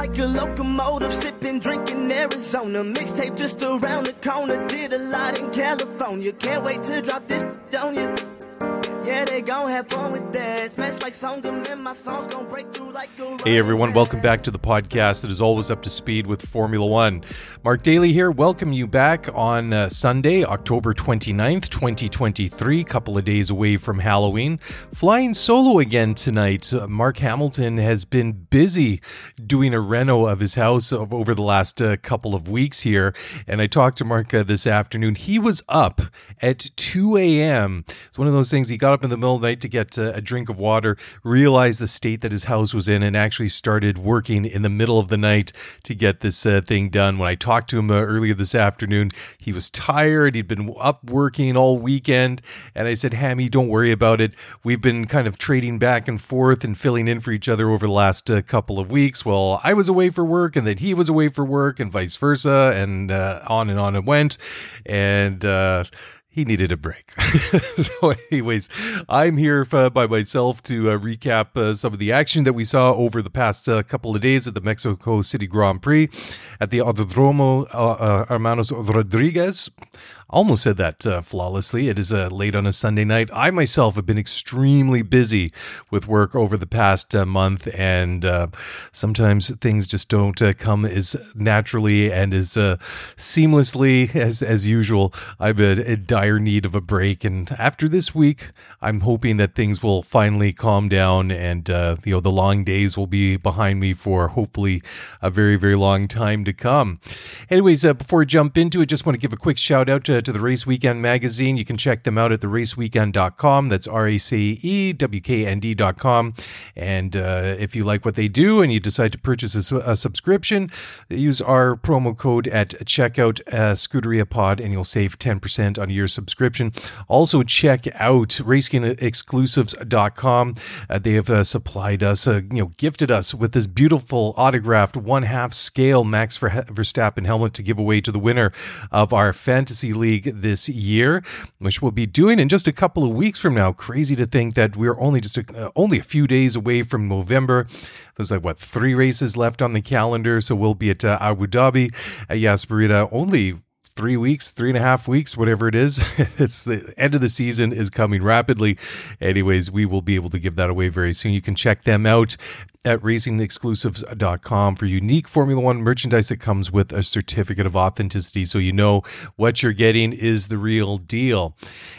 like a locomotive, sipping, drinking Arizona. Mixtape just around the corner, did a lot in California. Can't wait to drop this on you. Yeah, they gon' have fun with that. Smash like and my songs gon' break through like a Hey everyone, welcome back to the podcast that is always up to speed with Formula One. Mark Daly here, welcome you back on uh, Sunday, October 29th, 2023, couple of days away from Halloween. Flying solo again tonight. Uh, Mark Hamilton has been busy doing a reno of his house over the last uh, couple of weeks here, and I talked to Mark uh, this afternoon. He was up at 2 a.m. It's one of those things, he got up in the middle of the night to get uh, a drink of water, realized the state that his house was in, and actually started working in the middle of the night to get this uh, thing done. When I talked to him uh, earlier this afternoon, he was tired. He'd been up working all weekend. And I said, Hammy, don't worry about it. We've been kind of trading back and forth and filling in for each other over the last uh, couple of weeks. Well, I was away for work and then he was away for work and vice versa. And uh, on and on it went. And, uh, he needed a break. so, anyways, I'm here uh, by myself to uh, recap uh, some of the action that we saw over the past uh, couple of days at the Mexico City Grand Prix at the Autodromo uh, uh, Hermanos Rodriguez. Almost said that uh, flawlessly. It is uh, late on a Sunday night. I myself have been extremely busy with work over the past uh, month, and uh, sometimes things just don't uh, come as naturally and as uh, seamlessly as as usual. I'm in, in dire need of a break, and after this week, I'm hoping that things will finally calm down, and you know the long days will be behind me for hopefully a very very long time to come. Anyways, before I jump into it, just want to give a quick shout out to, to the Race Weekend magazine. You can check them out at theraceweekend.com. That's R A C E W K N D.com. And uh, if you like what they do and you decide to purchase a, a subscription, use our promo code at checkout, uh, Scuderia Pod, and you'll save 10% on your subscription. Also, check out RacingExclusives.com. Uh, they have uh, supplied us, uh, you know, gifted us with this beautiful autographed one half scale Max Ver- Verstappen helmet to give away to the winner of our Fantasy League this year, which we'll be doing in just a couple of weeks from now. Crazy to think that we're only just a, uh, only a few days away from November. There's like what three races left on the calendar, so we'll be at uh, Abu Dhabi at Yas Marina only three weeks, three and a half weeks, whatever it is. it's the end of the season is coming rapidly. Anyways, we will be able to give that away very soon. You can check them out at racingexclusives.com for unique Formula One merchandise that comes with a certificate of authenticity so you know what you're getting is the real deal.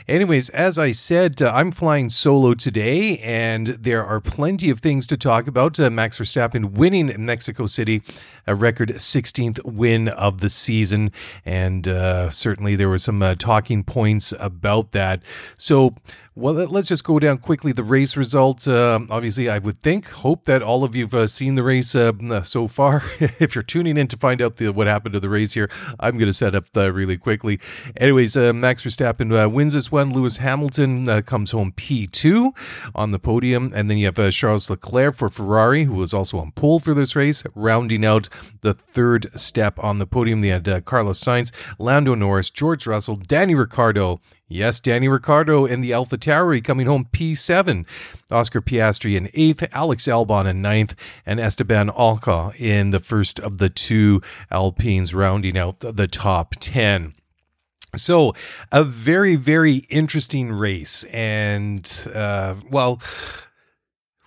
Anyways, as I said, uh, I'm flying solo today and there are plenty of things to talk about. Uh, Max Verstappen winning in Mexico City, a record 16th win of the season. And uh, certainly there were some uh, talking points about that. So, well, let- let's just go down quickly the race results. Uh, obviously, I would think, hope that all of you've uh, seen the race uh, so far. if you're tuning in to find out the, what happened to the race here, I'm going to set up uh, really quickly. Anyways, uh, Max Verstappen uh, wins this one. Lewis Hamilton uh, comes home P2 on the podium. And then you have uh, Charles Leclerc for Ferrari, who was also on pole for this race, rounding out the third step on the podium. They had uh, Carlos Sainz, Lando Norris, George Russell, Danny Ricciardo, Yes, Danny Ricciardo in the Alpha Tauri coming home P7. Oscar Piastri in eighth, Alex Albon in ninth, and Esteban Ocon in the first of the two Alpines, rounding out the, the top 10. So, a very, very interesting race. And, uh, well,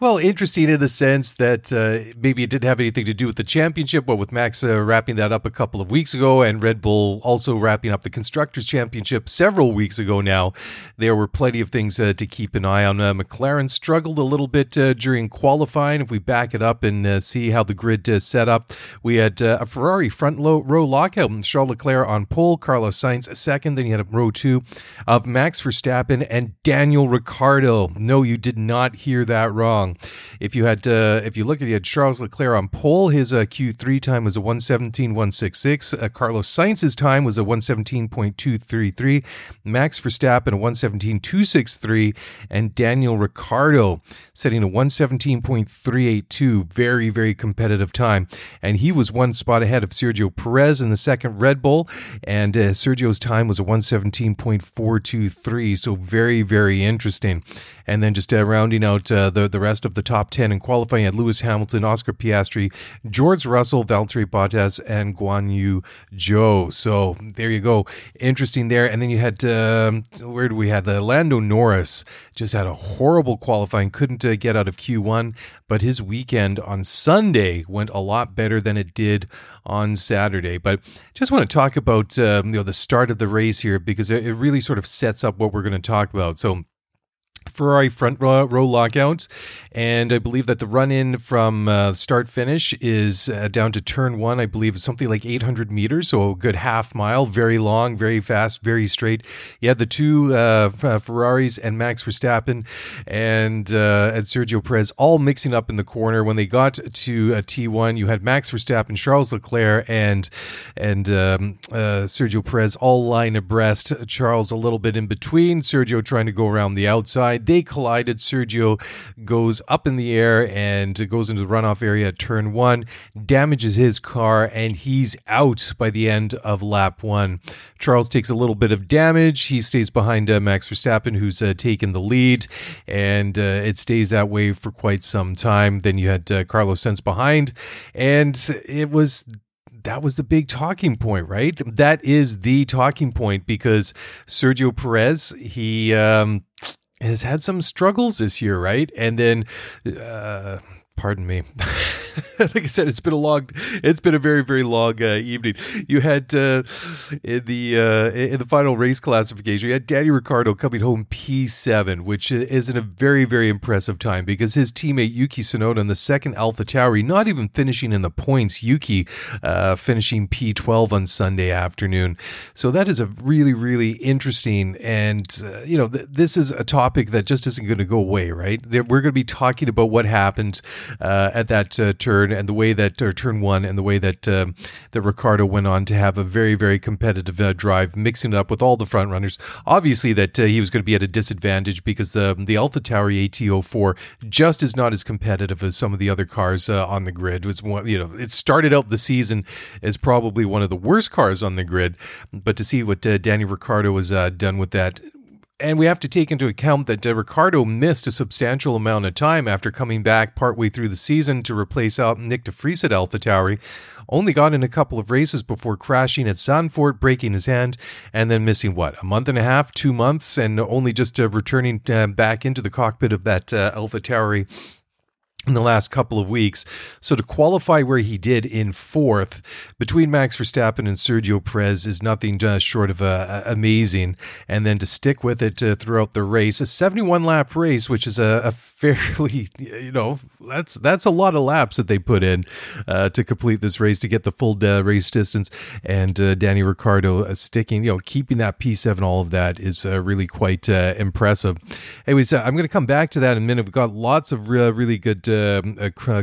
well, interesting in the sense that uh, maybe it didn't have anything to do with the championship, but with Max uh, wrapping that up a couple of weeks ago and Red Bull also wrapping up the Constructors' Championship several weeks ago now, there were plenty of things uh, to keep an eye on. Uh, McLaren struggled a little bit uh, during qualifying. If we back it up and uh, see how the grid set up, we had a Ferrari front low, row lockout. Charles Leclerc on pole, Carlos Sainz second. Then you had a row two of Max Verstappen and Daniel Ricciardo. No, you did not hear that wrong. If you had, uh, if you look at, you had Charles Leclerc on pole. His uh, Q3 time was a 117.166. Uh, Carlos Sainz's time was a 117.233. Max Verstappen a 117.263, and Daniel Ricciardo setting a 117.382. Very, very competitive time, and he was one spot ahead of Sergio Perez in the second Red Bull, and uh, Sergio's time was a 117.423. So very, very interesting. And then just uh, rounding out uh, the the rest of the top 10 in qualifying at Lewis Hamilton, Oscar Piastri, George Russell, Valtteri Bottas, and Guan Yu Zhou. So there you go. Interesting there. And then you had, um, where do we have? The Lando Norris just had a horrible qualifying, couldn't uh, get out of Q1, but his weekend on Sunday went a lot better than it did on Saturday. But just want to talk about um, you know the start of the race here because it really sort of sets up what we're going to talk about. So Ferrari front row, row lockout, and I believe that the run in from uh, start finish is uh, down to turn one. I believe something like 800 meters, so a good half mile, very long, very fast, very straight. You had the two uh, uh Ferraris and Max Verstappen and uh, and Sergio Perez all mixing up in the corner. When they got to a T1, you had Max Verstappen, Charles Leclerc, and and um, uh, Sergio Perez all line abreast. Charles a little bit in between. Sergio trying to go around the outside side. They collided. Sergio goes up in the air and goes into the runoff area at turn one, damages his car, and he's out by the end of lap one. Charles takes a little bit of damage. He stays behind uh, Max Verstappen, who's uh, taken the lead, and uh, it stays that way for quite some time. Then you had uh, Carlos Sainz behind, and it was that was the big talking point, right? That is the talking point because Sergio Perez, he um, has had some struggles this year, right? And then, uh, pardon me. like I said, it's been a long, it's been a very, very long uh, evening. You had uh, in the uh, in the final race classification, you had Danny Ricciardo coming home P7, which is in a very, very impressive time because his teammate Yuki Tsunoda in the second Alpha Tauri, not even finishing in the points. Yuki uh, finishing P12 on Sunday afternoon. So that is a really, really interesting, and uh, you know, th- this is a topic that just isn't going to go away, right? We're going to be talking about what happened uh, at that turn and the way that or turn one and the way that uh, that Ricciardo went on to have a very very competitive uh, drive, mixing it up with all the front runners. Obviously, that uh, he was going to be at a disadvantage because the the Alpha Tauri AT04 just is not as competitive as some of the other cars uh, on the grid. It was one, you know, it started out the season as probably one of the worst cars on the grid, but to see what uh, Danny Ricciardo has uh, done with that and we have to take into account that uh, Ricciardo missed a substantial amount of time after coming back partway through the season to replace out Nick de Vries at AlphaTauri. Only got in a couple of races before crashing at Zandvoort, breaking his hand, and then missing what a month and a half, two months, and only just uh, returning uh, back into the cockpit of that uh, AlphaTauri in the last couple of weeks. So to qualify where he did in fourth between Max Verstappen and Sergio Perez is nothing uh, short of uh, amazing. And then to stick with it uh, throughout the race, a 71 lap race, which is a, a, fairly, you know, that's that's a lot of laps that they put in uh, to complete this race to get the full uh, race distance. And uh, Danny Ricciardo sticking, you know, keeping that P7, all of that is really quite impressive. Anyways, I'm going to come back to that in a minute. We've got lots of really good uh, uh,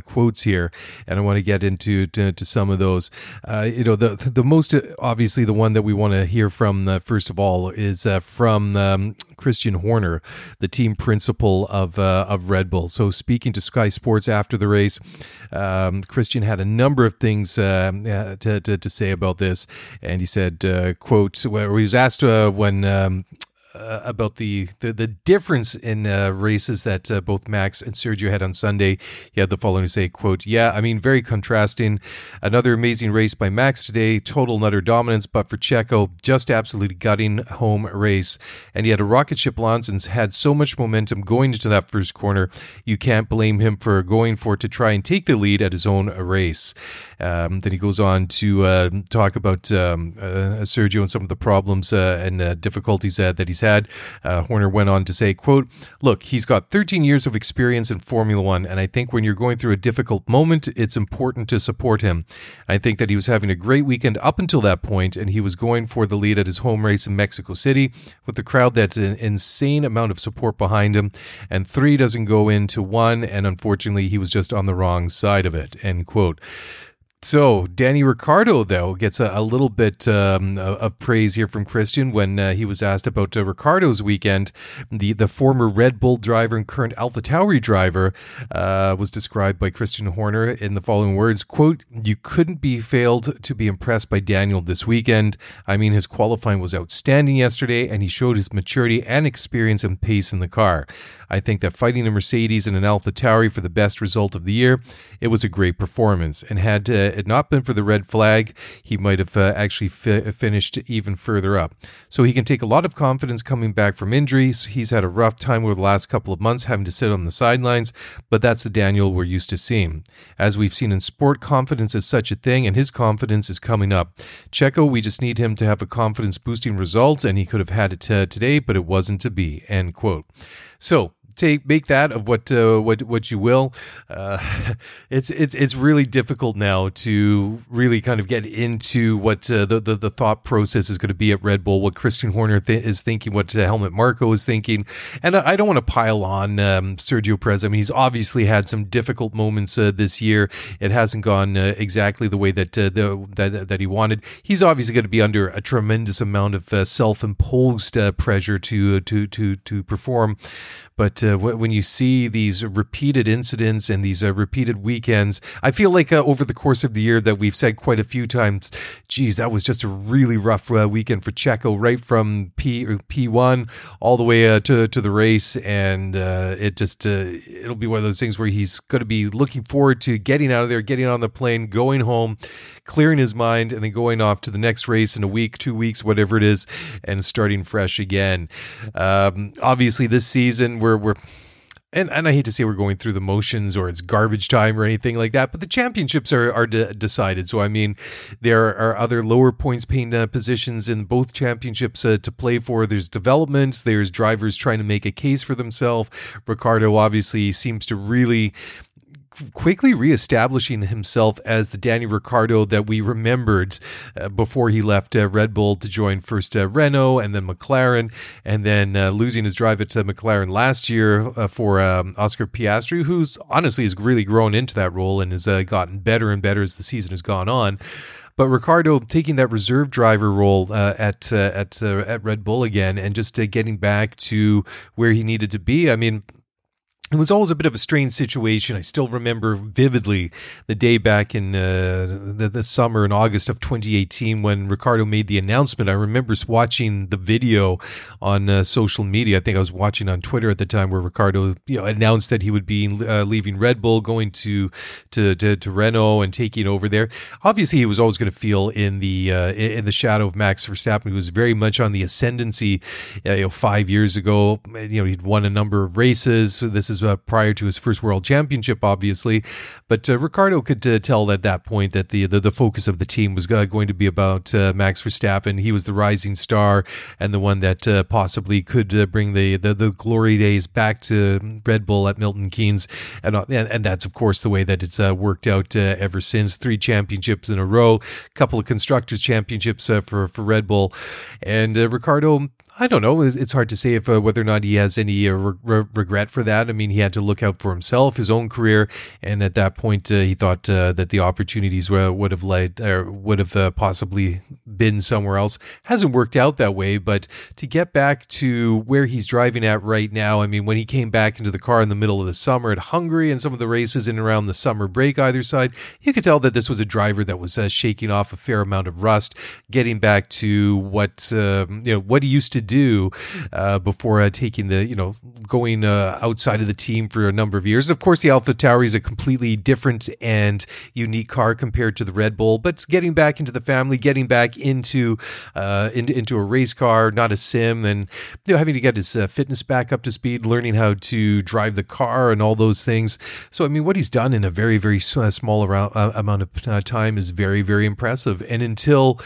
quotes here, and I want to get into to, to some of those. Uh, you know, the the most obviously the one that we want to hear from uh, first of all is uh, from um, Christian Horner, the team principal of uh, of Red Bull. So speaking to Sky Sports after the race, um, Christian had a number of things to, to, to say about this, and he said, "quote," where he was asked when. Um, uh, about the, the, the difference in uh, races that uh, both Max and Sergio had on Sunday. He had the following to say, "quote Yeah, I mean, very contrasting. Another amazing race by Max today, total and utter dominance, but for Checo, just absolutely gutting home race. And he had a rocket ship launch and had so much momentum going into that first corner. You can't blame him for going for it to try and take the lead at his own race." Um, then he goes on to uh, talk about um, uh, Sergio and some of the problems uh, and difficulties that he's had. Horner went on to say, "quote Look, he's got 13 years of experience in Formula One, and I think when you're going through a difficult moment, it's important to support him. I think that he was having a great weekend up until that point, and he was going for the lead at his home race in Mexico City with the crowd that's an insane amount of support behind him. And three doesn't go into one, and unfortunately, he was just on the wrong side of it." End quote. So Danny Ricciardo, though, gets a, a little bit um, of praise here from Christian when uh, he was asked about uh, Ricciardo's weekend. The the former Red Bull driver and current AlphaTauri driver uh, was described by Christian Horner in the following words: "Quote: You couldn't be failed to be impressed by Daniel this weekend. I mean, his qualifying was outstanding yesterday, and he showed his maturity and experience and pace in the car. I think that fighting a Mercedes and an AlphaTauri for the best result of the year, it was a great performance. And had it not been for the red flag, he might have uh, actually fi- finished even further up. So he can take a lot of confidence coming back from injuries. He's had a rough time over the last couple of months having to sit on the sidelines, but that's the Daniel we're used to seeing. As we've seen in sport, confidence is such a thing, and his confidence is coming up. Checo, we just need him to have a confidence boosting result, and he could have had it uh, today, but it wasn't to be. End quote. So take make that of what uh, what what you will. Uh, it's it's it's really difficult now to really kind of get into what uh, the, the, the thought process is going to be at Red Bull, what Christian Horner th- is thinking, what Helmut Marko is thinking, and I, I don't want to pile on um, Sergio Perez. I mean, he's obviously had some difficult moments uh, this year. It hasn't gone uh, exactly the way that uh, the that that he wanted. He's obviously going to be under a tremendous amount of self imposed pressure to to to to perform. But uh, when you see these repeated incidents and these uh, repeated weekends, I feel like uh, over the course of the year that we've said quite a few times, geez, that was just a really rough uh, weekend for Checo, right from P P1 all the way uh, to to the race, and uh, it just it'll be one of those things where he's going to be looking forward to getting out of there, getting on the plane, going home, clearing his mind, and then going off to the next race in a week, two weeks, whatever it is, and starting fresh again. Um, obviously, this season we're we're and and I hate to say we're going through the motions or it's garbage time or anything like that, but the championships are are de- decided. So I mean, there are other lower points paying uh, positions in both championships uh, to play for. There's developments. There's drivers trying to make a case for themselves. Ricciardo obviously seems to really quickly reestablishing himself as the Danny Ricciardo that we remembered uh, before he left uh, Red Bull to join first uh, Renault and then McLaren, and then uh, losing his drive at uh, McLaren last year uh, for um, Oscar Piastri, who's honestly has really grown into that role and has gotten better and better as the season has gone on. But Ricciardo taking that reserve driver role at at at Red Bull again and just getting back to where he needed to be. I mean, it was always a bit of a strange situation. I still remember vividly the day back in uh, the, the, summer in August of 2018 when Ricciardo made the announcement. I remember watching the video on uh, social media. I think I was watching on Twitter at the time where Ricciardo you know, announced that he would be uh, leaving Red Bull, going to, to, to to Renault and taking over there. Obviously, he was always going to feel in the uh, in the shadow of Max Verstappen. He was very much on the ascendancy. Uh, you know, five years ago, you know, he'd won a number of races. This is uh, prior to his first world championship, obviously. But uh, Ricciardo could uh, tell at that point that the, the, the focus of the team was uh, going to be about uh, Max Verstappen. He was the rising star and the one that uh, possibly could bring the, the, the glory days back to Red Bull at Milton Keynes, and and, and that's of course the way that it's worked out ever since. Three championships in a row, a couple of constructors championships for for Red Bull, and Ricciardo I don't know. It's hard to say if uh, whether or not he has any uh, re- regret for that. I mean, he had to look out for himself, his own career, and at that point, uh, he thought uh, that the opportunities would have led or would have uh, possibly been somewhere else. Hasn't worked out that way, but to get back to where he's driving at right now, I mean, when he came back into the car in the middle of the summer at Hungary and some of the races in and around the summer break either side, you could tell that this was a driver that was uh, shaking off a fair amount of rust, getting back to what um, you know what he used to do uh, before uh, taking the you know going uh, outside of the team for a number of years. And of course, the Alpha AlphaTauri is a completely different and unique car compared to the Red Bull. But getting back into the family, getting back into uh, into, into a race car, not a sim, and you know, having to get his uh, fitness back up to speed, learning how to drive the car and all those things. So I mean, what he's done in a very very small amount of time is very very impressive. And until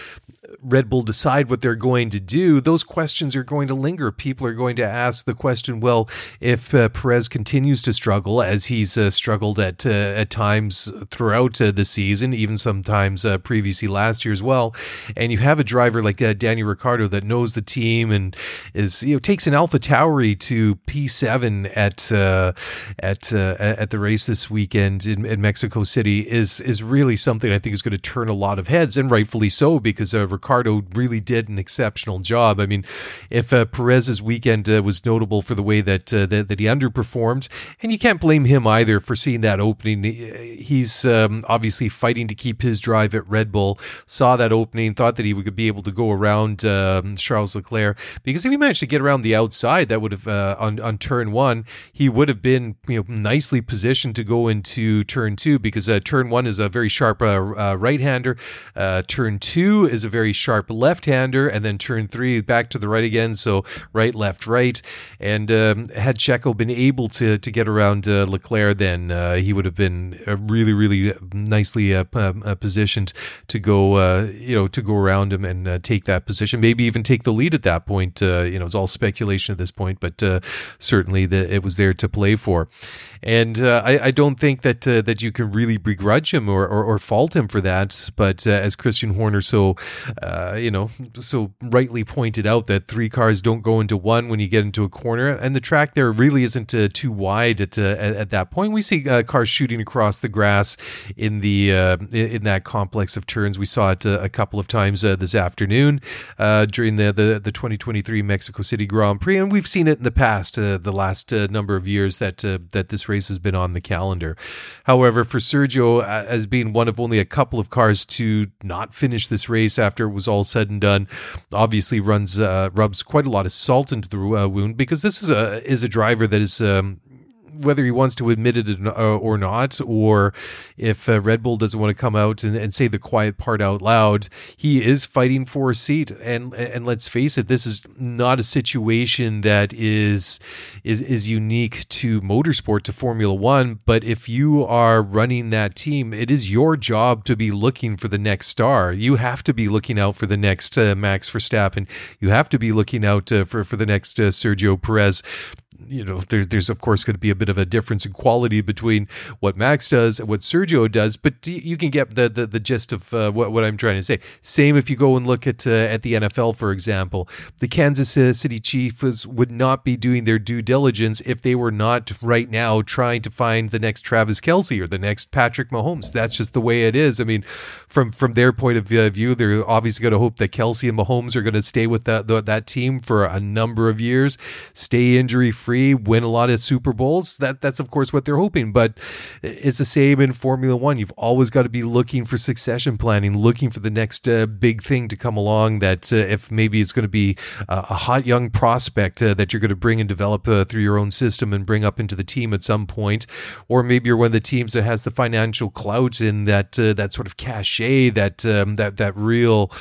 Red Bull decide what they're going to do, those questions are going to linger. People are going to ask the question, well, if uh, Perez continues to struggle as he's uh, struggled at uh, at times throughout uh, the season, even sometimes uh, previously last year as well, and you have a driver like uh, Daniel Ricciardo that knows the team and is you know takes an Alpha Tauri to P7 at at at the race this weekend in, in, Mexico City is is really something I think is going to turn a lot of heads, and rightfully so because Ricciardo really did an exceptional job. I mean, if Perez's weekend was notable for the way that, that that he underperformed, and you can't blame him either for seeing that opening. He's um, obviously fighting to keep his drive at Red Bull. Saw that opening, thought that he would be able to go around um, Charles Leclerc because if he managed to get around the outside, that would have uh, on on turn one, he would have been you know nicely positioned to go into turn two because uh, turn one is a very sharp uh, uh right hander, uh, turn two is a very sharp left hander, and then turn three back to the right again. So right, left, right, and um, had Checo been able to to get around uh, Leclerc, then uh, he would have been uh, really really uh, nicely um, positioned to go you know to go around him and take that position, maybe even take the lead at that point. you know, it's all speculation at this point, but certainly the, it was there to play for. And uh, I, I, don't think that uh, that you can really begrudge him or, or, or fault him for that. But uh, as Christian Horner so uh, you know so rightly pointed out, that three cars don't go into one when you get into a corner, and the track there really isn't uh, too wide at, uh, at, at that point. We see cars shooting across the grass in the in that complex of turns. We saw it a couple of times this afternoon during the, the the 2023 Mexico City Grand Prix, and we've seen it in the past, the last number of years that that this race has been on the calendar. However, for Sergio, uh, as being one of only a couple of cars to not finish this race after it was all said and done, obviously runs uh, rubs quite a lot of salt into the uh, wound because this is a is a driver that is um, whether he wants to admit it uh, or not, or if uh, Red Bull doesn't want to come out and, and, say the quiet part out loud, he is fighting for a seat. And and let's face it, this is not a situation that is is is unique to motorsport to Formula One. But if you are running that team, it is your job to be looking for the next star. You have to be looking out for the next uh, Max Verstappen. You have to be looking out uh, for for the next uh, Sergio Perez you know, there, there's of course going to be a bit of a difference in quality between what Max does and what Sergio does, but you can get the the, the gist of uh, what what I'm trying to say. Same if you go and look at uh, at the NFL, for example, the Kansas City Chiefs would not be doing their due diligence if they were not right now trying to find the next Travis Kelce or the next Patrick Mahomes. That's just the way it is. I mean, from from their point of view, they're obviously going to hope that Kelce and Mahomes are going to stay with that that team for a number of years, stay injury free free, win a lot of Super Bowls. That that's of course what they're hoping. But it's the same in Formula One. You've always got to be looking for succession planning, looking for the next uh, big thing to come along. That uh, if maybe it's going to be uh, a hot young prospect uh, that you're going to bring and develop uh, through your own system and bring up into the team at some point, or maybe you're one of the teams that has the financial clout and that uh, that sort of cachet, that um, that that real,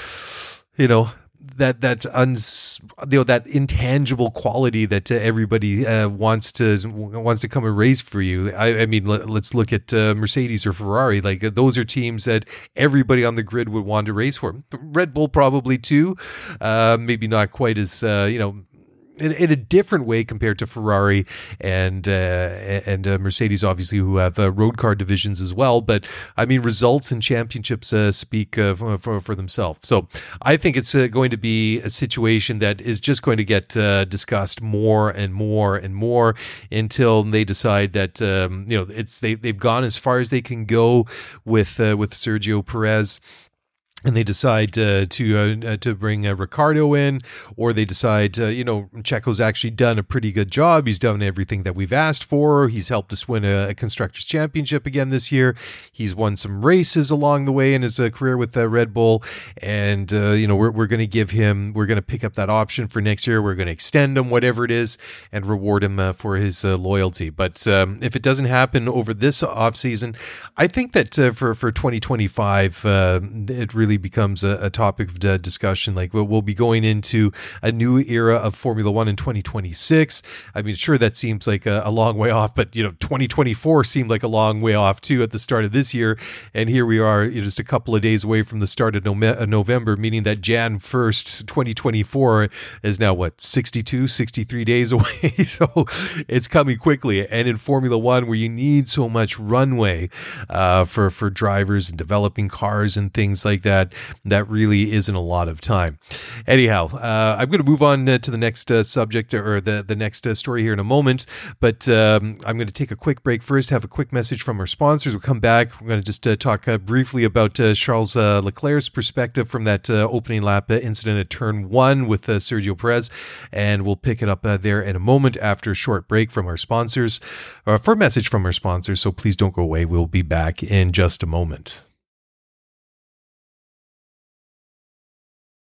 you know that that uns you know that intangible quality that uh, everybody uh, wants to wants to come and raise for you. I, I mean, let, us look at uh, Mercedes or Ferrari. Like those are teams that everybody on the grid would want to race for. Red Bull probably too. Uh, maybe not quite as uh, you know in, in, a different way compared to Ferrari and uh, and uh, Mercedes, obviously, who have uh, road car divisions as well. But I mean, results and championships uh, speak uh, for, for themselves. So I think it's uh, going to be a situation that is just going to get discussed more and more and more until they decide that um, you know it's they they've gone as far as they can go with with Sergio Perez and they decide uh, to uh, uh, to bring uh, Ricciardo in, or they decide, uh, you know, Checo's actually done a pretty good job. He's done everything that we've asked for. He's helped us win a, a constructors championship again this year. He's won some races along the way in his uh, career with Red Bull, and you know, we're we're going to give him, we're going to pick up that option for next year. We're going to extend him, whatever it is, and reward him for his loyalty. But um, if it doesn't happen over this off season, I think that for for 2025, it really really becomes a, a topic of uh, discussion. Like we'll, we'll, be going into a new era of Formula One in 2026. I mean, sure, that seems like a, a, long way off, but you know, 2024 seemed like a long way off too at the start of this year, and here we are, you know, just a couple of days away from the start of uh, November, meaning that Jan 1st, 2024 is now what 62, 63 days away. so it's coming quickly, and in Formula One, where you need so much runway uh, for for drivers and developing cars and things like that, that really isn't a lot of time. Anyhow, uh, I'm going to move on uh, to the next uh, subject or the the next uh, story here in a moment, but um, I'm going to take a quick break first. Have a quick message from our sponsors. We'll come back. We're going to just uh, talk briefly about Charles Leclerc's perspective from that opening lap incident at Turn One with Sergio Perez, and we'll pick it up there in a moment after a short break from our sponsors, or for a message from our sponsors. So please don't go away. We'll be back in just a moment.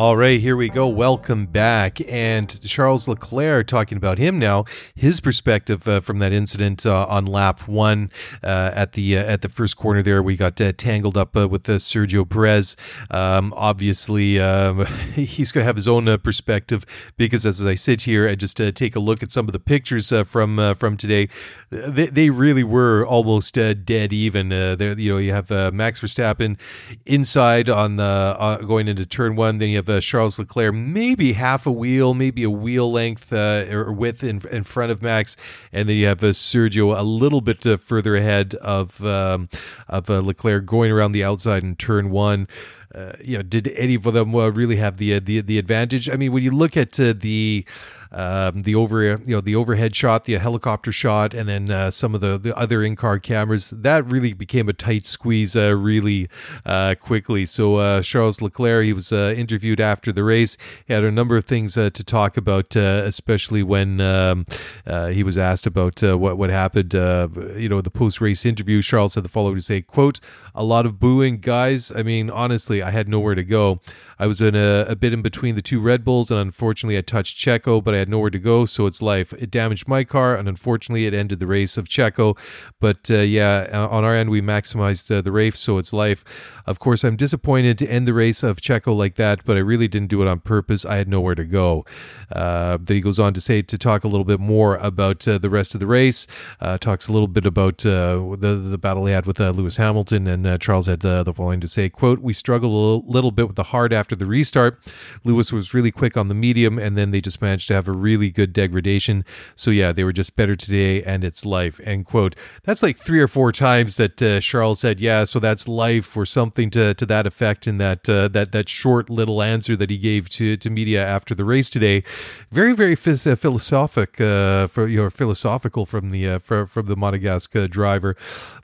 All right, here we go. Welcome back. And Charles Leclerc talking about him now, his perspective uh, from that incident uh, on lap one uh, at the uh, at the first corner there. We got uh, tangled up uh, with Sergio Perez. Um, obviously, um, he's going to have his own perspective because as I sit here and just take a look at some of the pictures from from today, they, they really were almost dead even. you know, you have Max Verstappen inside on the going into turn one. Then you of uh, Charles Leclerc, maybe half a wheel, maybe a wheel length uh, or width in, in front of Max, and then you have uh, Sergio a little bit uh, further ahead of um, of uh, Leclerc going around the outside in turn one. You know, did any of them really have the the the advantage? I mean, when you look at the um, the over you know the overhead shot, the helicopter shot, and then uh, some of the, the other in car cameras. That really became a tight squeeze uh, really uh, quickly. So uh, Charles Leclerc, he was uh, interviewed after the race. He had a number of things to talk about, especially when um, he was asked about what what happened. you know, the post race interview, Charles had the following to say: "quote A lot of booing, guys. I mean, honestly, I had nowhere to go. I was in a, a bit in between the two Red Bulls, and unfortunately, I touched Checo, but I had nowhere to go, so it's life. It damaged my car, and unfortunately, it ended the race of Checo. But uh, yeah, uh, on our end, we maximized uh, the race, so it's life. Of course, I'm disappointed to end the race of Checo like that, but I really didn't do it on purpose. I had nowhere to go. Uh, then he goes on to say to talk a little bit more about uh, the rest of the race. Uh, talks a little bit about the the battle he had with Lewis Hamilton, and Charles had the following to say: "quote We struggled a little bit with the hard after the restart. Lewis was really quick on the medium, and then they just managed to have a really good degradation. So yeah, they were just better today, and it's life." End quote. That's like three or four times that uh, Charles said, "Yeah, so that's life," or something to to that effect in that uh, that that short little answer that he gave to to media after the race today. Very very uh, philosophic uh, for you know philosophical from the uh, for, from the Monegasque driver.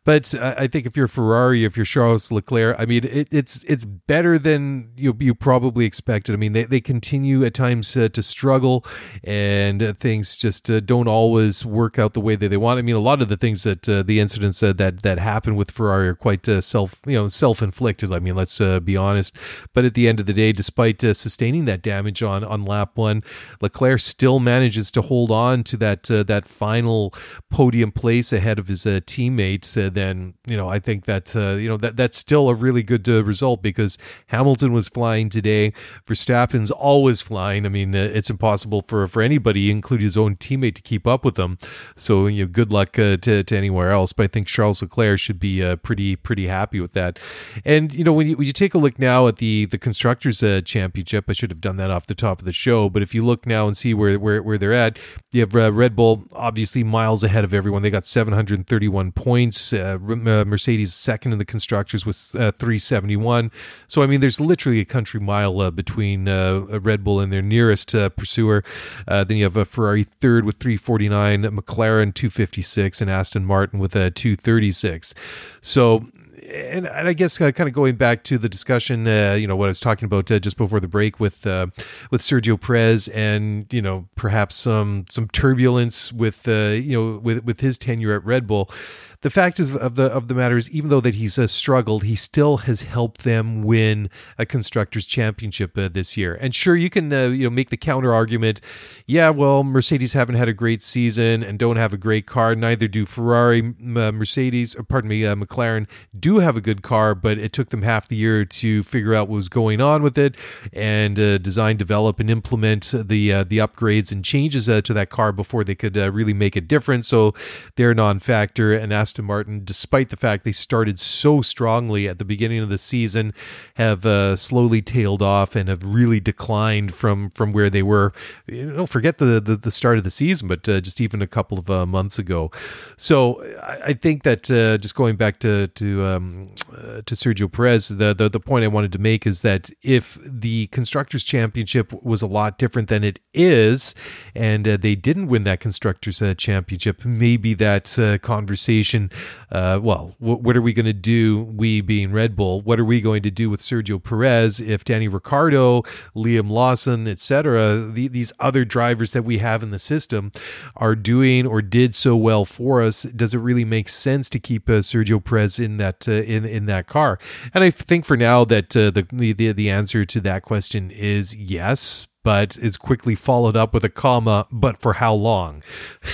But I think if you're Ferrari, if you're Charles Leclerc, I mean, it, it's it's better than you you probably expected. I mean, they, they continue at times uh, to struggle, and uh, things just uh, don't always work out the way that they want. I mean, a lot of the things that uh, the incidents that that happen with Ferrari are quite uh, self you know self inflicted. I mean, let's uh, be honest. But at the end of the day, despite uh, sustaining that damage on on lap one, Leclerc still manages to hold on to that that final podium place ahead of his teammates then you know I think that you know that that's still a really good result because Hamilton was flying today. Verstappen's always flying. I mean, it's impossible for, for anybody, including his own teammate, to keep up with them. So, you know, good luck uh, to, to anywhere else. But I think Charles Leclerc should be uh, pretty pretty happy with that. And you know, when you when you take a look now at the the constructors uh, championship, I should have done that off the top of the show. But if you look now and see where where, where they're at, you have uh, Red Bull obviously miles ahead of everyone. They got 731 points. Uh, uh, Mercedes second in the constructors with uh, 371. So I mean, there's literally a country mile between Red Bull and their nearest pursuer. Then you have a Ferrari third with 349, McLaren 256, and Aston Martin with a 236. So and, and I guess uh, kind of going back to the discussion, uh, you know, what I was talking about uh, just before the break with uh, with Sergio Perez, and you know, perhaps some some turbulence with uh, you know with with his tenure at Red Bull the fact is of the of the matter is, even though that he's uh, struggled, he still has helped them win a constructors championship uh, this year. And sure, you can uh, you know make the counter argument, yeah, well, Mercedes haven't had a great season and don't have a great car. Neither do Ferrari, uh, Mercedes, pardon me, uh, McLaren do have a good car, but it took them half the year to figure out what was going on with it and uh, design, develop, and implement the the upgrades and changes to that car before they could really make a difference. So they're non-factor and asked Aston Martin, despite the fact they started so strongly at the beginning of the season, have uh, slowly tailed off and have really declined from from where they were. You know, forget the the, the start of the season, but uh, just even a couple of uh, months ago. So I, I think that uh, just going back to to um, uh, to Sergio Perez, the, the the point I wanted to make is that if the constructors championship was a lot different than it is, and uh, they didn't win that constructors championship, maybe that conversation uh, well, what are we going to do, we being Red Bull, what are we going to do with Sergio Perez if Danny Ricciardo, Liam Lawson, etc., the, these other drivers that we have in the system are doing or did so well for us? Does it really make sense to keep uh, Sergio Perez in that uh, in in that car? And I think for now that uh, the, the the answer to that question is yes but is quickly followed up with a comma, but for how long?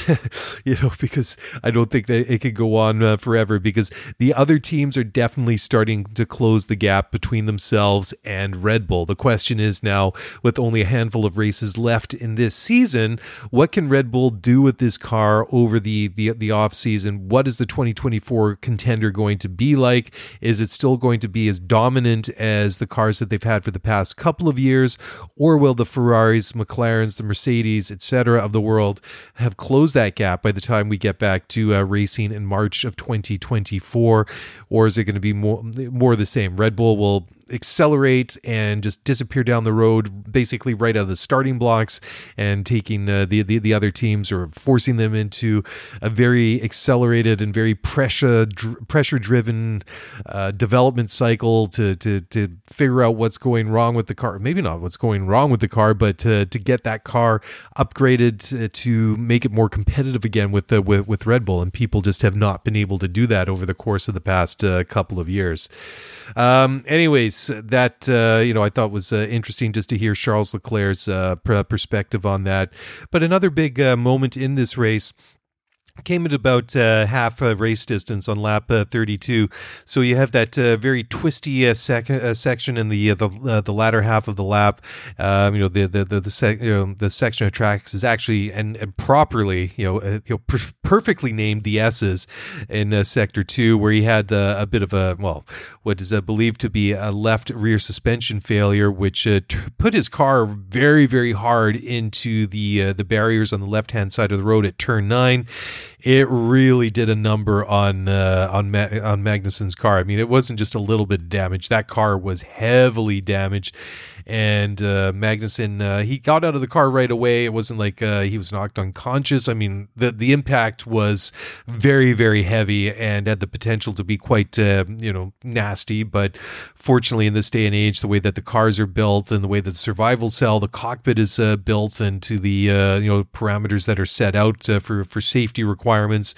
you know, because I don't think that it could go on uh, forever because the other teams are definitely starting to close the gap between themselves and Red Bull. The question is now, with only a handful of races left in this season, what can Red Bull do with this car over the, the, the off season? What is the 2024 contender going to be like? Is it still going to be as dominant as the cars that they've had for the past couple of years? Or will the Ferraris, McLarens, the Mercedes, etc. of the world have closed that gap by the time we get back to uh, racing in March of 2024, or is it going to be more more the same? Red Bull will accelerate and just disappear down the road, basically right out of the starting blocks, and taking uh, the, the, the other teams or forcing them into a very accelerated and very pressure dr- pressure driven uh, development cycle to to to figure out what's going wrong with the car. Maybe not what's going wrong with the car, but to, to get that car upgraded to, to make it more competitive again with the with, with Red Bull. And people just have not been able to do that over the course of the past uh, couple of years. Um, anyways, that uh, you know I thought was uh, interesting just to hear Charles Leclerc's uh, perspective on that. But another big uh, moment in this race came at about uh, half a race distance on lap uh, 32 so you have that uh, very twisty uh, sec- uh, section in the uh, the, the latter half of the lap. Um, you know the the the, the, sec- you know, the section of tracks is actually and, and properly you know, you know per- perfectly named the S's in sector 2 where he had a bit of a well what is believed to be a left rear suspension failure which t- put his car very very hard into the the barriers on the left hand side of the road at turn 9 it really did a number on uh, on Ma- on Magnussen's car. I mean, it wasn't just a little bit damaged. That car was heavily damaged, and uh, Magnussen uh, he got out of the car right away. It wasn't like uh, he was knocked unconscious. I mean, the the impact was very very heavy and had the potential to be quite uh, you know nasty. But fortunately, in this day and age, the way that the cars are built and the way that the survival cell, the cockpit is uh, built, into the uh, you know parameters that are set out for for safety requirements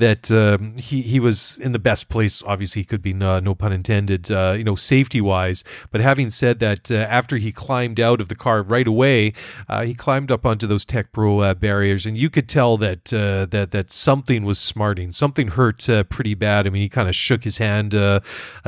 that um, he he was in the best place. Obviously, he could be no, no pun intended, uh, you know, safety wise. But having said that, uh, after he climbed out of the car right away, uh, he climbed up onto those TecPro uh, barriers, and you could tell that uh, that that something was smarting, something hurt pretty bad. I mean, he kind of shook his hand a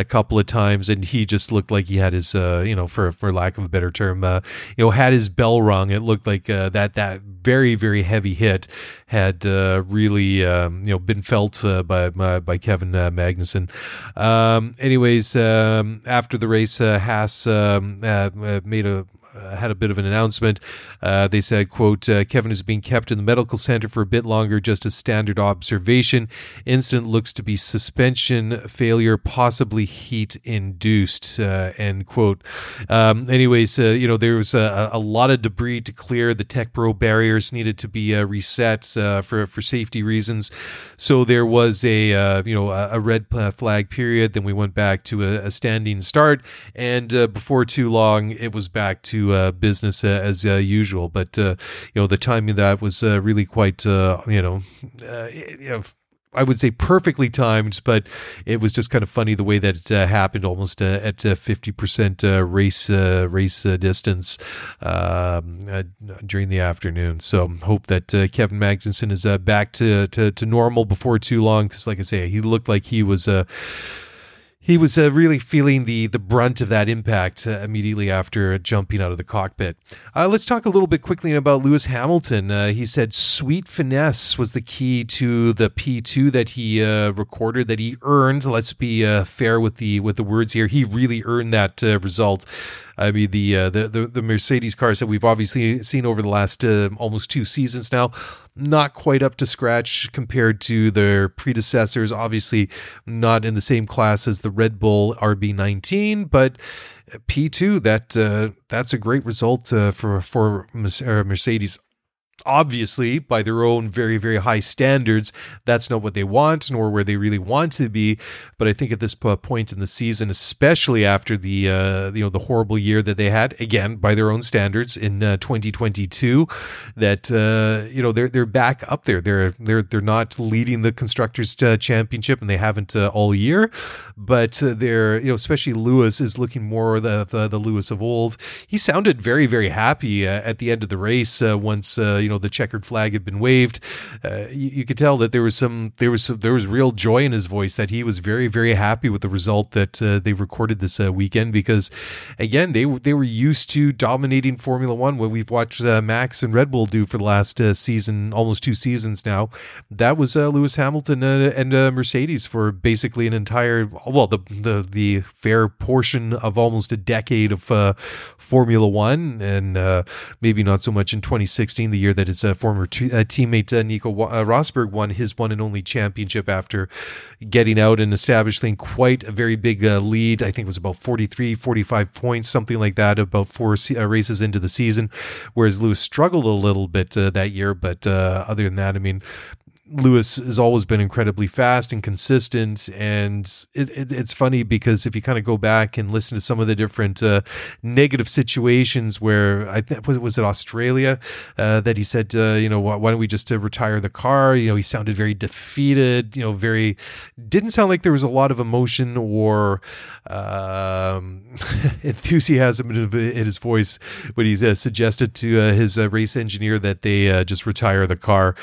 couple of times, and he just looked like he had his, you know, for for lack of a better term, you know, had his bell rung. It looked like that that very very heavy hit had uh, really um, you know been felt uh, by, by, by Kevin uh, Magnussen. Um, anyways, um, after the race, uh, Haas um, uh, made a uh, had a bit of an announcement. Uh, they said, "quote uh, Kevin is being kept in the medical center for a bit longer, just a standard observation. Incident looks to be suspension failure, possibly heat induced." Uh, end quote. Um, anyways, uh, you know there was a, a, lot of debris to clear. The TecPro barriers needed to be uh, reset for for safety reasons. So there was a you know a, red flag period. Then we went back to a, a standing start, and before too long, it was back to uh, business uh, as uh, usual. But you know, the timing of that was really quite you know, you know I would say perfectly timed, but it was just kind of funny the way that it uh, happened, almost uh, at uh, race race distance um, during the afternoon. So hope that Kevin Magnussen is back to, to, to normal before too long, because like I say, he looked like he was he was uh, really feeling the the brunt of that impact uh, immediately after jumping out of the cockpit. Uh, let's talk a little bit quickly about Lewis Hamilton. Uh, he said sweet finesse was the key to the P2 that he uh, recorded that he earned. Let's be uh, fair with the with the words here. He really earned that result. I mean, the, the, the the Mercedes cars that we've obviously seen over the last almost two seasons now, not quite up to scratch compared to their predecessors. Obviously, not in the same class as the Red Bull RB19, but P2 that uh, that's a great result uh, for for uh, Mercedes obviously by their own very very high standards that's not what they want nor where they really want to be. But i think at this point in the season especially after the uh, you know the horrible year that they had again by their own standards in uh, 2022 that uh, you know they're they're back up there. They're they're they're not leading the constructors uh, championship and they haven't uh, all year. But uh, they're you know especially Lewis is looking more the the, the Lewis of old. He sounded very very happy at the end of the race once you know the checkered flag had been waved. Uh, you, you, could tell that there was some there was some, there was real joy in his voice that he was very very happy with the result that uh, they recorded this uh, weekend because again they they were used to dominating Formula One what we've watched uh, Max and Red Bull do for the last uh, season almost two seasons now. That was uh, Lewis Hamilton and Mercedes for basically an entire well the the the fair portion of almost a decade of Formula One and maybe not so much in 2016 the year that his uh, former t- uh, teammate uh, Nico uh, Rosberg won his one and only championship after getting out and establishing quite a very big uh, lead. I think it was about 43, 45 points, something like that, about four uh, races into the season. Whereas Lewis struggled a little bit that year, but other than that, I mean, Lewis has always been incredibly fast and consistent, and it, it, it's funny because if you kind of go back and listen to some of the different uh, negative situations where I think was, was it Australia uh, that he said, uh, you know, why, why, don't we just uh, retire the car? You know, he sounded very defeated. You know, very didn't sound like there was a lot of emotion or um, enthusiasm in, in, his voice when he uh, suggested to uh, his race engineer that they just retire the car.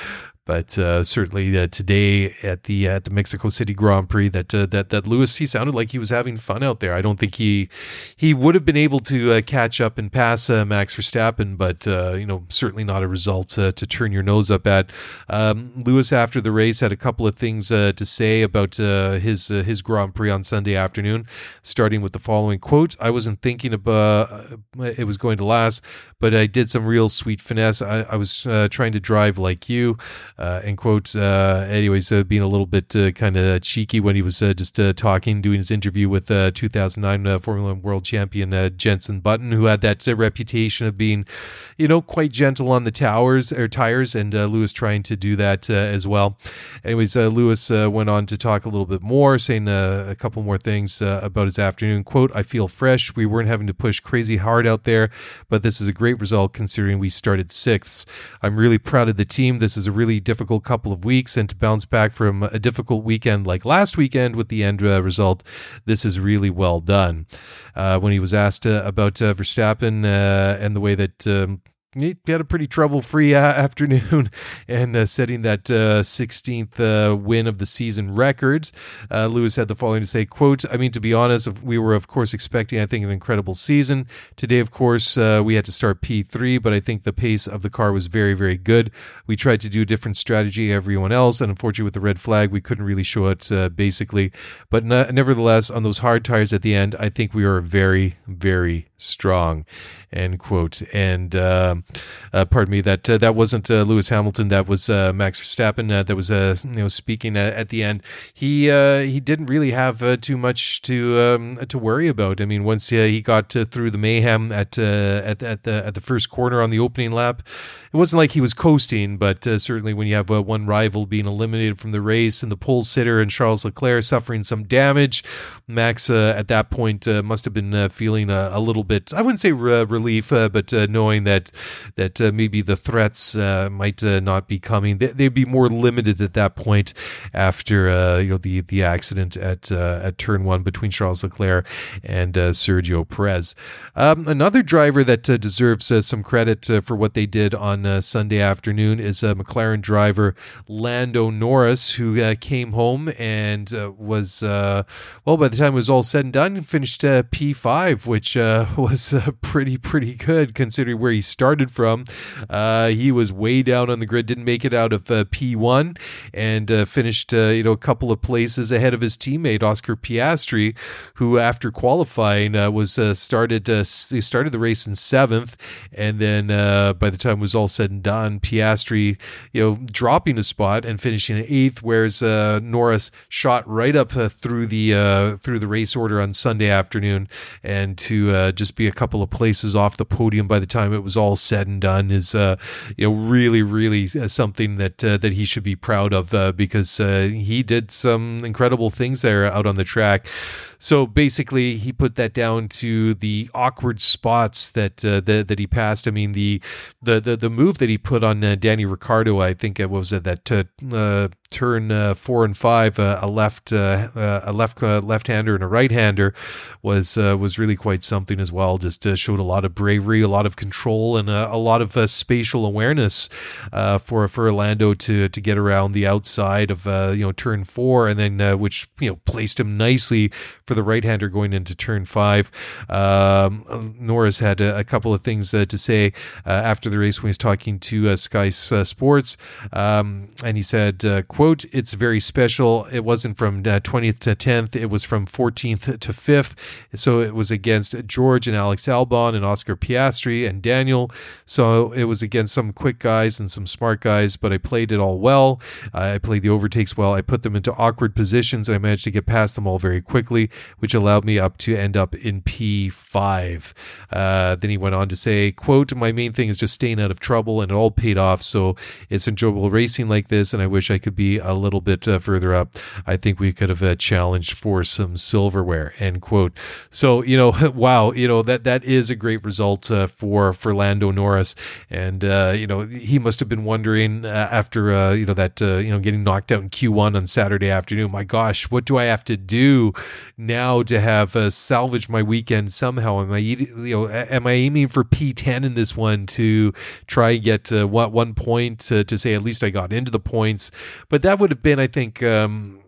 But uh, certainly uh, today at the at the Mexico City Grand Prix, that uh, that that Lewis he sounded like he was having fun out there. I don't think he he would have been able to uh, catch up and pass uh, Max Verstappen, but uh, you know certainly not a result to turn your nose up at. Um, Lewis after the race had a couple of things to say about his his Grand Prix on Sunday afternoon, starting with the following quote: "I wasn't thinking about it was going to last, but I did some real sweet finesse. I, I was trying to drive like you." Uh, end quote. Uh, anyways, uh, being a little bit uh, kind of cheeky when he was uh, just uh, talking, doing his interview with 2009 Formula One world champion Jenson Button, who had that reputation of being, you know, quite gentle on the towers or tires, and Lewis trying to do that as well. Anyways, Lewis went on to talk a little bit more, saying a couple more things about his afternoon. Quote: "I feel fresh. We weren't having to push crazy hard out there, but this is a great result considering we started sixths. I'm really proud of the team. This is a really difficult couple of weeks and to bounce back from a difficult weekend like last weekend with the end uh, result, this is really well done. Uh, when he was asked uh, about uh, Verstappen uh, and the way that um, he had a pretty trouble free uh, afternoon and uh, setting that uh, 16th uh, win of the season records. Uh, Lewis had the following to say, quote, I mean, to be honest, we were, of course, expecting, I think, an incredible season. Today, of course, uh, we had to start P3, but I think the pace of the car was very, very good. We tried to do a different strategy everyone else, and unfortunately, with the red flag, we couldn't really show it, basically. But nevertheless, on those hard tires at the end, I think we were very, very strong end quote. And uh, uh, pardon me, that uh, that wasn't uh, Lewis Hamilton. That was uh, Max Verstappen. That was you know speaking at the end. He he didn't really have too much to um, to worry about. I mean, once he got through the mayhem at at at the at the first corner on the opening lap, it wasn't like he was coasting. But certainly, when you have one rival being eliminated from the race and the pole sitter and Charles Leclerc suffering some damage, Max at that point must have been feeling a, a, little bit. I wouldn't say. Re- relief, uh, but uh, knowing that that uh, maybe the threats uh, might uh, not be coming, they, would be more limited at that point after uh, you know the the accident at at turn one between Charles Leclerc and Sergio Perez. Um, another driver that deserves some credit for what they did on Sunday afternoon is a McLaren driver Lando Norris, who came home and was well by the time it was all said and done, finished P5, which was pretty pretty good considering where he started from. Uh, he was way down on the grid, didn't make it out of uh, P1, and uh, finished uh, you know a couple of places ahead of his teammate Oscar Piastri, who after qualifying uh, was uh, started started the race in seventh, and then by the time it was all said and done, Piastri you know dropping a spot and finishing in eighth, whereas Norris shot right up through the through the race order on Sunday afternoon, and to just be a couple of places off the podium by the time it was all said and done is uh, you know really really uh, something that uh, that he should be proud of uh, because uh, he did some incredible things there out on the track. So basically, he put that down to the awkward spots that uh, that, that he passed. I mean, the the the, the move that he put on uh, Danny Ricciardo, I think it was uh, that uh, turn uh, four and five, uh, a left a left left hander and a right hander was was really quite something as well. Just showed a lot of bravery, a lot of control, and a lot of spatial awareness for for Orlando to to get around the outside of you know turn four, and then which you know placed him nicely for the right hander going into turn five. Um, Norris had a, a, couple of things uh, to say uh, after the race when he was talking to uh, Sky uh, Sports, um, and he said, uh, "quote It's very special. It wasn't from 20th to 10th. It was from 14th to 5th. So it was against George and Alex Albon and Oscar Piastri and Daniel. So it was against some quick guys and some smart guys, but I played it all well. I played the overtakes well. I put them into awkward positions and I managed to get past them all very quickly which allowed me up to end up in P5. Uh, then he went on to say, quote, my main thing is just staying out of trouble and it all paid off. So it's enjoyable racing like this. And I wish I could be a little bit uh, further up. I think we could have uh, challenged for some silverware, end quote. So, you know, wow, you know, that, that is a great result uh, for, for Lando Norris. And, uh, you know, he must have been wondering uh, after, you know, that, you know, getting knocked out in Q1 on Saturday afternoon, my gosh, what do I have to do now to have uh, salvaged my weekend somehow? Am I you know am I aiming for P10 in this one to try and get uh, one point to, to say at least I got into the points? But that would have been, I think. Um,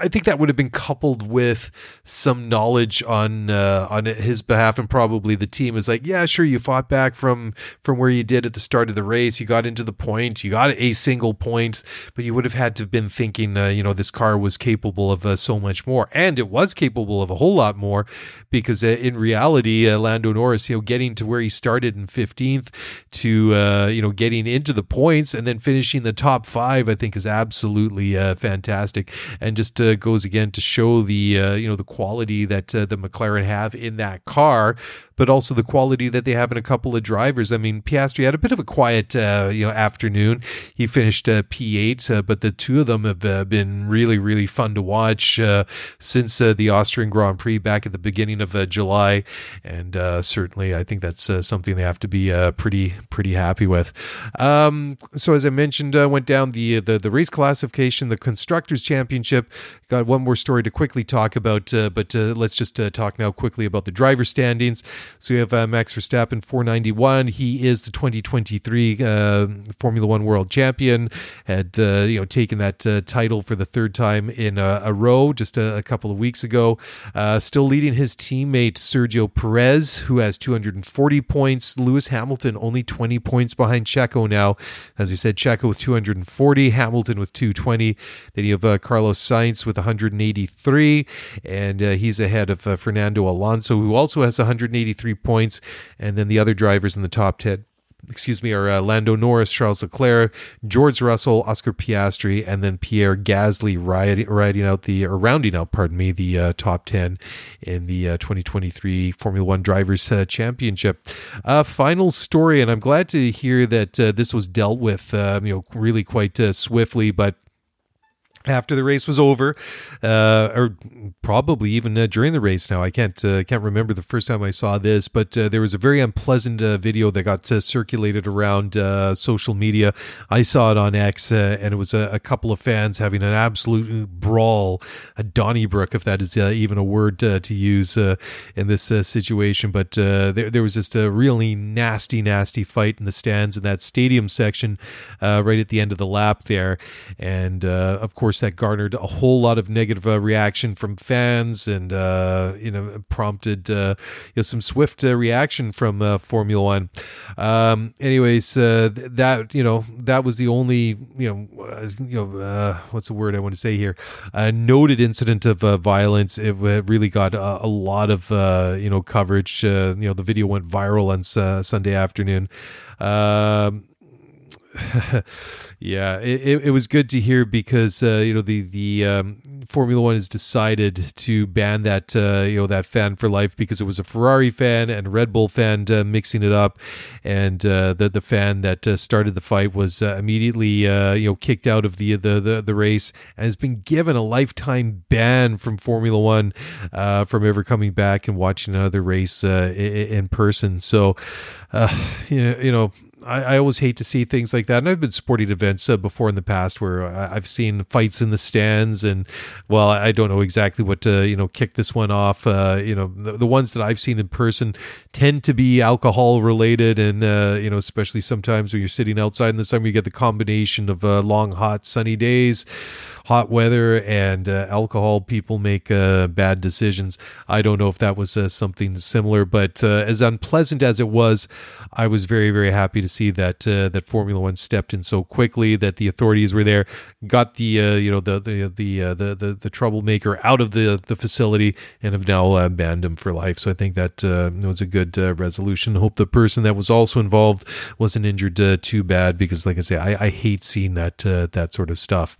I think that would have been coupled with some knowledge on uh, on his behalf, and probably the team is like, yeah, sure, you fought back from from where you did at the start of the race. You got into the point, you got a single point, but you would have had to have been thinking, uh, you know, this car was capable of uh, so much more, and it was capable of a whole lot more, because uh, in reality, uh, Lando Norris, you know, getting to where he started in fifteenth to uh, you know getting into the points and then finishing the top five, I think is absolutely fantastic, and just uh, goes again to show the uh, you know the quality that uh, the McLaren have in that car. But also the quality that they have in a couple of drivers. I mean, Piastri had a bit of a quiet, uh, you know, afternoon. He finished uh, P8, uh, but the two of them have uh, been really, really fun to watch uh, since uh, the Austrian Grand Prix back at the beginning of July, and certainly I think that's something they have to be pretty, pretty happy with. Um, so as I mentioned, went down the, the the race classification, the constructors championship. Got one more story to quickly talk about, but let's just talk now quickly about the driver standings. So we have uh, Max Verstappen, 491. He is the 2023 uh, Formula One World Champion. Had uh, you know taken that uh, title for the third time in a, a row just a, a, couple of weeks ago. Uh, still leading his teammate Sergio Perez, who has 240 points. Lewis Hamilton only 20 points behind Checo now. As I said, Checo with 240, Hamilton with 220. Then you have uh, Carlos Sainz with 183, and he's ahead of Fernando Alonso, who also has 183 points. And then the other drivers in the top 10 excuse me, are uh, Lando Norris, Charles Leclerc, George Russell, Oscar Piastri, and then Pierre Gasly riding, out the, or rounding out, pardon me, the uh, top 10 in the uh, 2023 Formula One Drivers uh, Championship. Uh, final story, and I'm glad to hear that uh, this was dealt with, you know, really quite swiftly, but after the race was over, uh, or probably even uh, during the race. Now I can't uh, can't remember the first time I saw this, but uh, there was a very unpleasant uh, video that got uh, circulated around social media. I saw it on X, and it was a, a, couple of fans having an absolute brawl, a Donnybrook, if that is even a word to use in this situation. But there there was just a really nasty, nasty fight in the stands in that stadium section, right at the end of the lap there, and of course course, that garnered a whole lot of negative uh, reaction from fans, and uh, you know prompted uh, you know, some swift uh, reaction from uh, Formula One. Um, anyways, uh, that you know that was the only you know you know what's the word I want to say here A noted incident of violence. It really got a, a lot of you know coverage. you know the video went viral on Sunday afternoon. Um, yeah, it, it was good to hear because uh, you know the the um, Formula One has decided to ban that uh, you know that fan for life because it was a Ferrari fan and Red Bull fan uh, mixing it up, and uh, the the fan that uh, started the fight was uh, immediately you know kicked out of the, the the the race and has been given a lifetime ban from Formula One from ever coming back and watching another race in person. So, you you know I, I, always hate to see things like that. And I've been sporting events uh, before in the past where I've seen fights in the stands, and well, I don't know exactly what to you know kick this one off. Uh, you know, the, the, ones that I've seen in person tend to be alcohol related, and uh, you know, especially sometimes when you're sitting outside in the summer, you get the combination of uh, long, hot, sunny days hot weather and uh, alcohol, people make uh, bad decisions. I don't know if that was uh, something similar, but uh, as unpleasant as it was, I was very, very happy to see that uh, that Formula One stepped in so quickly, that the authorities were there, got the uh, you know the the the, the, the the troublemaker out of the the facility, and have now banned him for life. So I think that was a good resolution. Hope the person that was also involved wasn't injured too bad, because like I say, I, I hate seeing that that sort of stuff.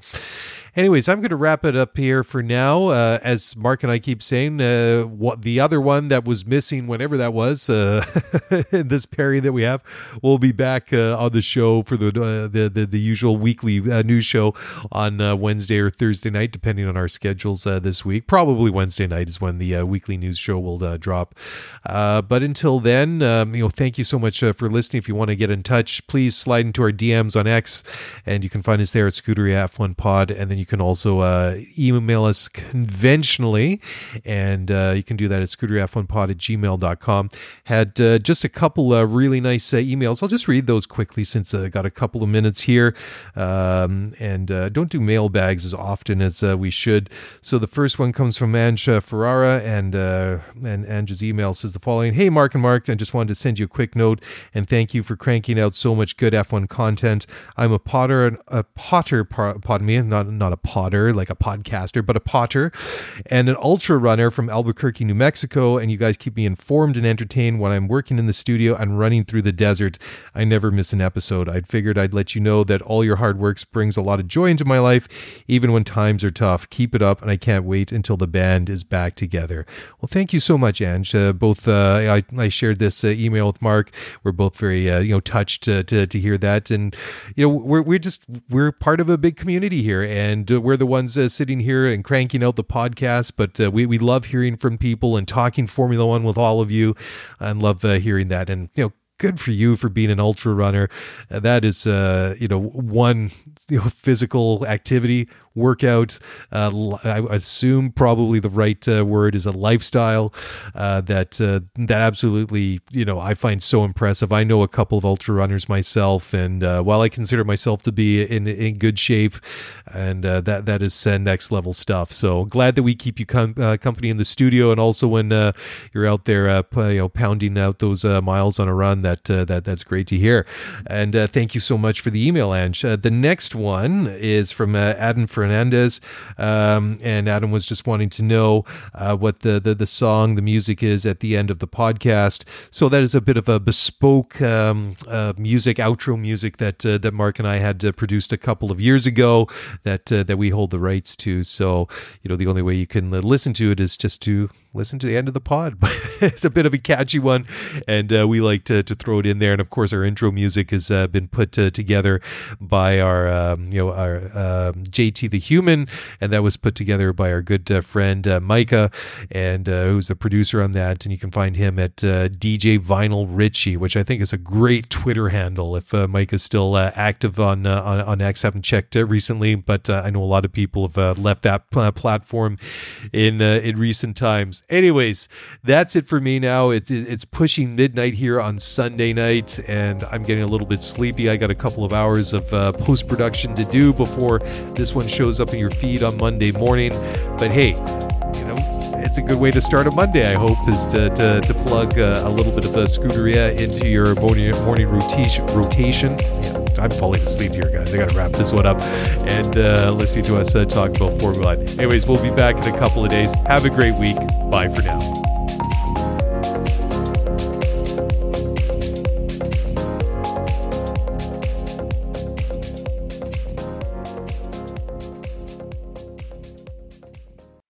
Anyways, I'm going to wrap it up here for now. Uh, as Mark and I keep saying, uh, what the other one that was missing, whenever that was, uh, this Perry that we have, will be back uh, on the show for the uh, the, the, the usual weekly uh, news show on Wednesday or Thursday night, depending on our schedules this week. Probably Wednesday night is when the weekly news show will drop. but until then, um, you know, thank you so much for listening. If you want to get in touch, please slide into our DMs on X, and you can find us there at Scuderia F1 Pod, and then you you can also uh, email us conventionally, and uh, you can do that at scuderiaf1pod at gmail.com. Had uh, just a couple of really nice uh, emails. I'll just read those quickly since I got a couple of minutes here. Um, and uh, don't do mailbags as often as uh, we should. So the first one comes from Anja Ferrara, and, and Anja's email says the following Hey, Mark and Mark, I just wanted to send you a quick note and thank you for cranking out so much good F1 content. I'm a potter, a potter, pardon me, not, not a potter, like a podcaster, but a potter, and an ultra runner from Albuquerque, New Mexico. And you guys keep me informed and entertained when I'm working in the studio and running through the desert. I never miss an episode. I figured I'd let you know that all your hard work brings a lot of joy into my life, even when times are tough. Keep it up, and I can't wait until the band is back together. Well, thank you so much, Ange. Uh, both uh, I, I shared this uh, email with Mark. We're both very uh, you know touched to, to, to hear that, and you know we're we're just we're part of a big community here, and uh, we're the ones uh, sitting here and cranking out the podcast. But we we love hearing from people and talking Formula One with all of you, and love hearing that. And you know good for you for being an ultra runner. Uh, that is, uh, you know, one you know, physical activity workout. Uh, I assume probably the right uh, word is a lifestyle uh, that uh, that absolutely you know I find so impressive. I know a couple of ultra runners myself, and uh, while I consider myself to be in in good shape, and uh, that that is next level stuff. So glad that we keep you com- company in the studio, and also when you're out there, you know, pounding out those miles on a run. That that that's great to hear. And thank you so much for the email, Ange. the next one is from Adam for Fernandez. Um, and Adam was just wanting to know uh, what the, the, the song, the music is at the end of the podcast. So that is a bit of a bespoke um, uh, music, outro music that uh, that Mark and I had uh, produced a couple of years ago that uh, that we hold the rights to. So you know the only way you can listen to it is just to listen to the end of the pod. It's a bit of a catchy one, and uh, we like to, to throw it in there. And of course, our intro music has uh, been put uh, together by our um, you know our JT the Human, and that was put together by our good uh, friend uh, Micah, and uh, who's a producer on that. And you can find him at uh, DJ Vinyl Richie, which I think is a great Twitter handle. If uh, Mike is still uh, active on, on on X, haven't checked recently, but I know a lot of people have left that platform in in recent times anyways, that's it for me now. It, it, it's pushing midnight here on Sunday night, and I'm getting a little bit sleepy. I got a couple of hours of uh, post production to do before this one shows up in your feed on Monday morning. But hey, you know, it's a good way to start a Monday, I hope, is to, to, to plug uh, a little bit of a Scuderia into your morning, morning rotation. rotation. Yeah, I'm falling asleep here, guys. I got to wrap this one up and uh, listening to us uh, talk about Formula One. Anyways, we'll be back in a couple of days. Have a great week. Bye for now.